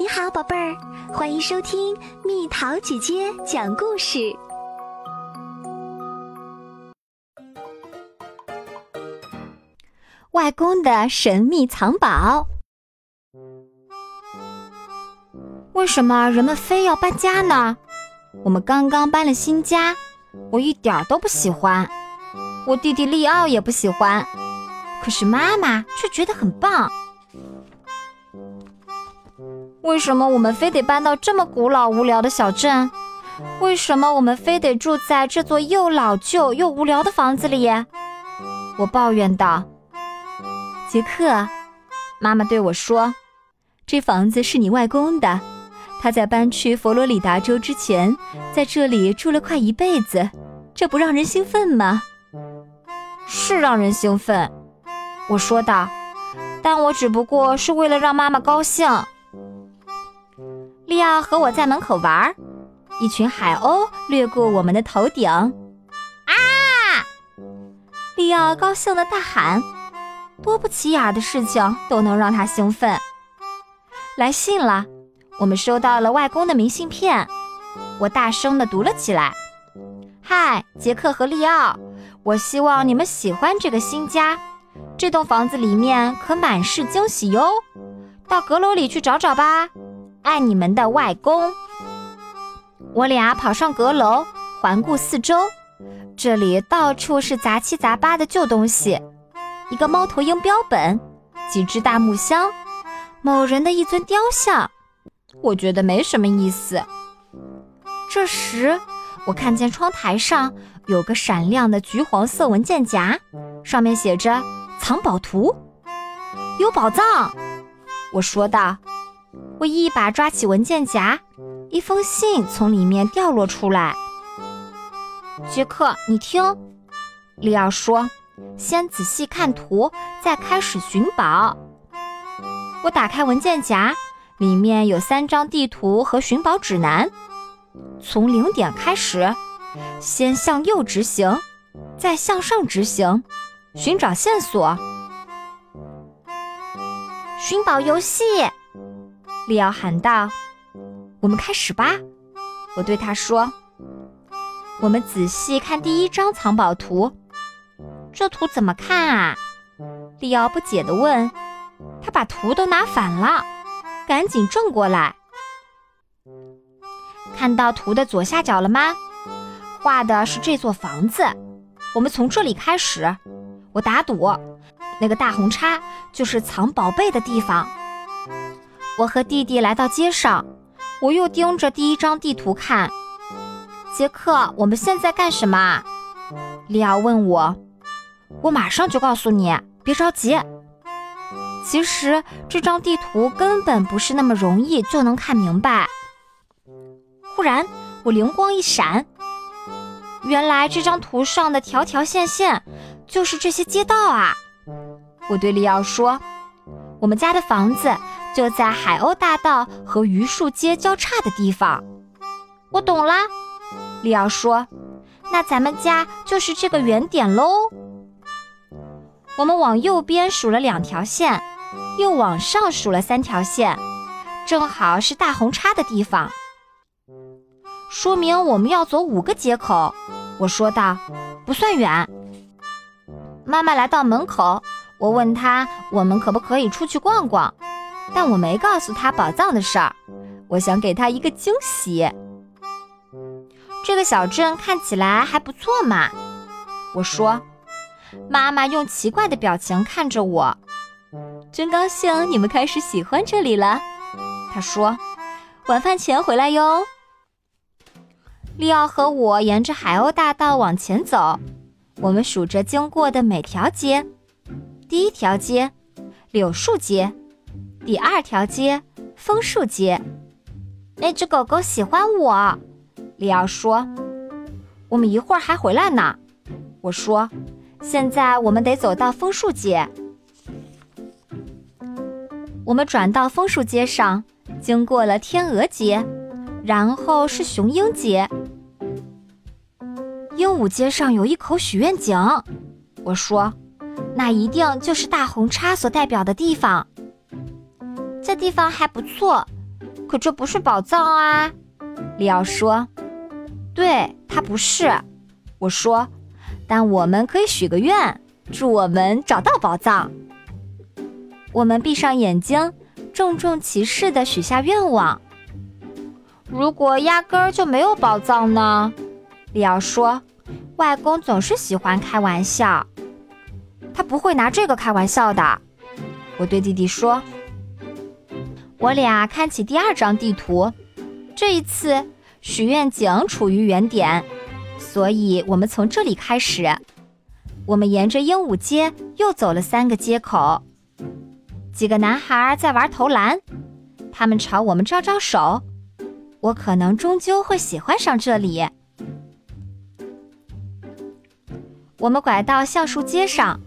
你好，宝贝儿，欢迎收听蜜桃姐姐讲故事。外公的神秘藏宝。为什么人们非要搬家呢？我们刚刚搬了新家，我一点都不喜欢，我弟弟利奥也不喜欢，可是妈妈却觉得很棒。为什么我们非得搬到这么古老无聊的小镇？为什么我们非得住在这座又老旧又无聊的房子里？我抱怨道。杰克，妈妈对我说：“这房子是你外公的，他在搬去佛罗里达州之前，在这里住了快一辈子，这不让人兴奋吗？”是让人兴奋，我说道，但我只不过是为了让妈妈高兴。利奥和我在门口玩，一群海鸥掠过我们的头顶。啊！利奥高兴的大喊：“多不起眼的事情都能让他兴奋！”来信了，我们收到了外公的明信片。我大声的读了起来：“嗨，杰克和利奥，我希望你们喜欢这个新家。这栋房子里面可满是惊喜哟，到阁楼里去找找吧。”爱你们的外公。我俩跑上阁楼，环顾四周，这里到处是杂七杂八的旧东西：一个猫头鹰标本，几只大木箱，某人的一尊雕像。我觉得没什么意思。这时，我看见窗台上有个闪亮的橘黄色文件夹，上面写着“藏宝图”，有宝藏。我说道。我一把抓起文件夹，一封信从里面掉落出来。杰克，你听，利奥说：“先仔细看图，再开始寻宝。”我打开文件夹，里面有三张地图和寻宝指南。从零点开始，先向右直行，再向上直行，寻找线索。寻宝游戏。利奥喊道：“我们开始吧！”我对他说：“我们仔细看第一张藏宝图。这图怎么看啊？”利奥不解地问。他把图都拿反了，赶紧正过来。看到图的左下角了吗？画的是这座房子。我们从这里开始。我打赌，那个大红叉就是藏宝贝的地方。我和弟弟来到街上，我又盯着第一张地图看。杰克，我们现在干什么？利奥问我。我马上就告诉你，别着急。其实这张地图根本不是那么容易就能看明白。忽然，我灵光一闪，原来这张图上的条条线线就是这些街道啊！我对利奥说：“我们家的房子。”就在海鸥大道和榆树街交叉的地方，我懂了。利奥说：“那咱们家就是这个圆点喽。”我们往右边数了两条线，又往上数了三条线，正好是大红叉的地方，说明我们要走五个街口。我说道：“不算远。”妈妈来到门口，我问她：“我们可不可以出去逛逛？”但我没告诉他宝藏的事儿，我想给他一个惊喜。这个小镇看起来还不错嘛，我说。妈妈用奇怪的表情看着我，真高兴你们开始喜欢这里了。她说：“晚饭前回来哟。”利奥和我沿着海鸥大道往前走，我们数着经过的每条街。第一条街，柳树街。第二条街，枫树街。那只狗狗喜欢我，里奥说。我们一会儿还回来呢，我说。现在我们得走到枫树街。我们转到枫树街上，经过了天鹅街，然后是雄鹰街。鹦鹉街上有一口许愿井，我说。那一定就是大红叉所代表的地方。这地方还不错，可这不是宝藏啊！利奥说：“对，它不是。”我说：“但我们可以许个愿，祝我们找到宝藏。”我们闭上眼睛，郑重其事地许下愿望。如果压根儿就没有宝藏呢？利奥说：“外公总是喜欢开玩笑，他不会拿这个开玩笑的。”我对弟弟说。我俩看起第二张地图，这一次许愿井处于原点，所以我们从这里开始。我们沿着鹦鹉街又走了三个街口，几个男孩在玩投篮，他们朝我们招招手。我可能终究会喜欢上这里。我们拐到橡树街上，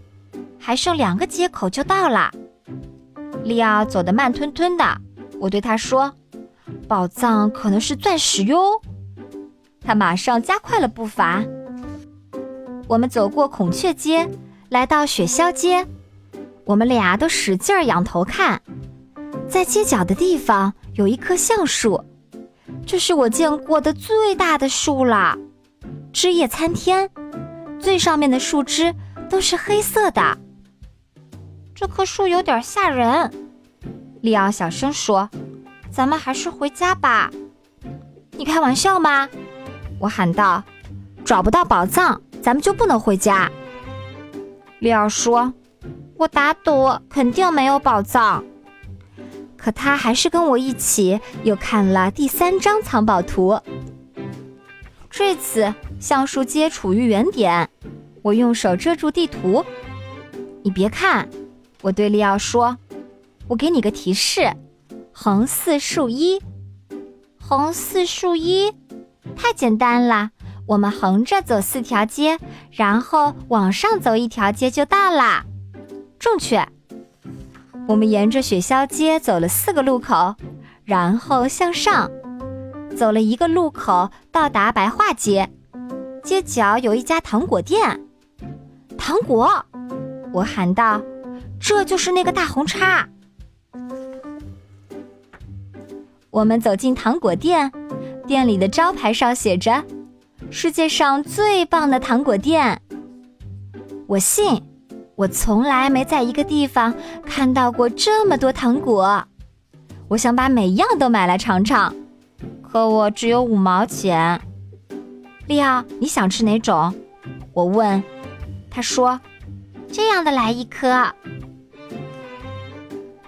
还剩两个街口就到了。利奥走得慢吞吞的，我对他说：“宝藏可能是钻石哟。”他马上加快了步伐。我们走过孔雀街，来到雪橇街，我们俩都使劲儿仰头看，在街角的地方有一棵橡树，这是我见过的最大的树了，枝叶参天，最上面的树枝都是黑色的。这棵树有点吓人，利奥小声说：“咱们还是回家吧。”你开玩笑吗？我喊道：“找不到宝藏，咱们就不能回家。”利奥说：“我打赌肯定没有宝藏。”可他还是跟我一起又看了第三张藏宝图。这次橡树街处于原点，我用手遮住地图。你别看。我对利奥说：“我给你个提示，横四竖一，横四竖一，太简单了。我们横着走四条街，然后往上走一条街就到啦。正确。我们沿着雪橇街走了四个路口，然后向上走了一个路口，到达白桦街。街角有一家糖果店，糖果，我喊道。”这就是那个大红叉。我们走进糖果店，店里的招牌上写着“世界上最棒的糖果店”。我信，我从来没在一个地方看到过这么多糖果。我想把每样都买来尝尝，可我只有五毛钱。利奥，你想吃哪种？我问。他说：“这样的来一颗。”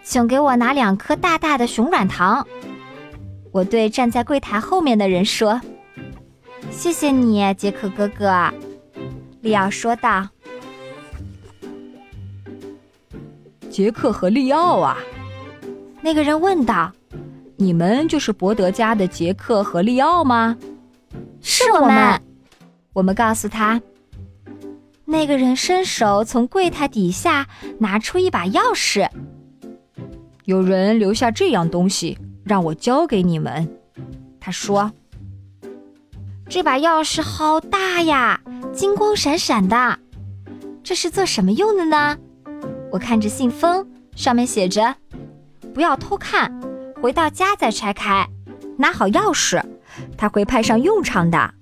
请给我拿两颗大大的熊软糖。我对站在柜台后面的人说：“谢谢你，杰克哥哥。”利奥说道。“杰克和利奥啊？”那个人问道，“你们就是伯德家的杰克和利奥吗？”“是我们。”我们告诉他。那个人伸手从柜台底下拿出一把钥匙。有人留下这样东西，让我交给你们。他说：“这把钥匙好大呀，金光闪闪的。这是做什么用的呢？”我看着信封，上面写着：“不要偷看，回到家再拆开。拿好钥匙，它会派上用场的。”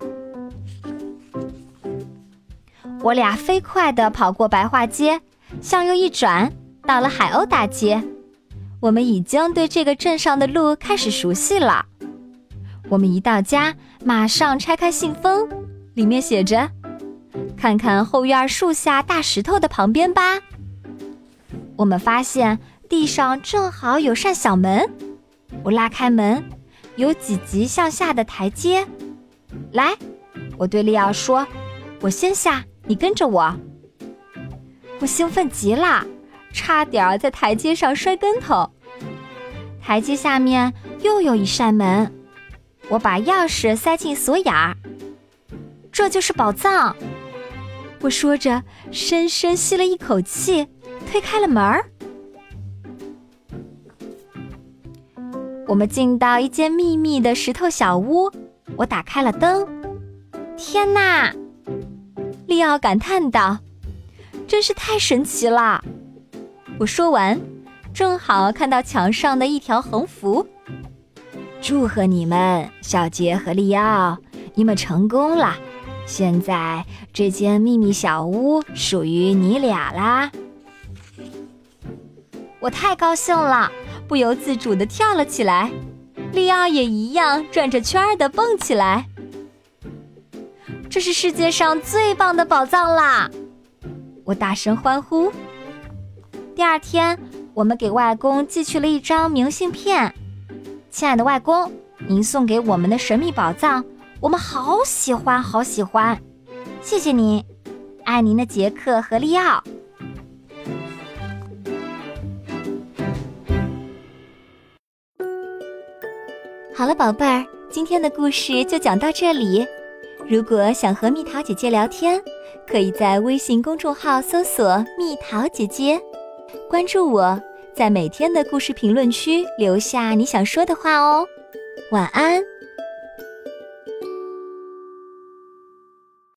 我俩飞快地跑过白桦街，向右一转，到了海鸥大街。我们已经对这个镇上的路开始熟悉了。我们一到家，马上拆开信封，里面写着：“看看后院树下大石头的旁边吧。”我们发现地上正好有扇小门，我拉开门，有几级向下的台阶。来，我对利奥说：“我先下，你跟着我。”我兴奋极了。差点在台阶上摔跟头。台阶下面又有一扇门，我把钥匙塞进锁眼儿。这就是宝藏。我说着，深深吸了一口气，推开了门儿。我们进到一间秘密的石头小屋，我打开了灯。天哪！利奥感叹道：“真是太神奇了。”我说完，正好看到墙上的一条横幅。祝贺你们，小杰和利奥，你们成功了！现在这间秘密小屋属于你俩啦！我太高兴了，不由自主地跳了起来。利奥也一样，转着圈儿的蹦起来。这是世界上最棒的宝藏啦！我大声欢呼。第二天，我们给外公寄去了一张明信片。亲爱的外公，您送给我们的神秘宝藏，我们好喜欢，好喜欢。谢谢您，爱您的杰克和利奥。好了，宝贝儿，今天的故事就讲到这里。如果想和蜜桃姐姐聊天，可以在微信公众号搜索“蜜桃姐姐”，关注我，在每天的故事评论区留下你想说的话哦。晚安。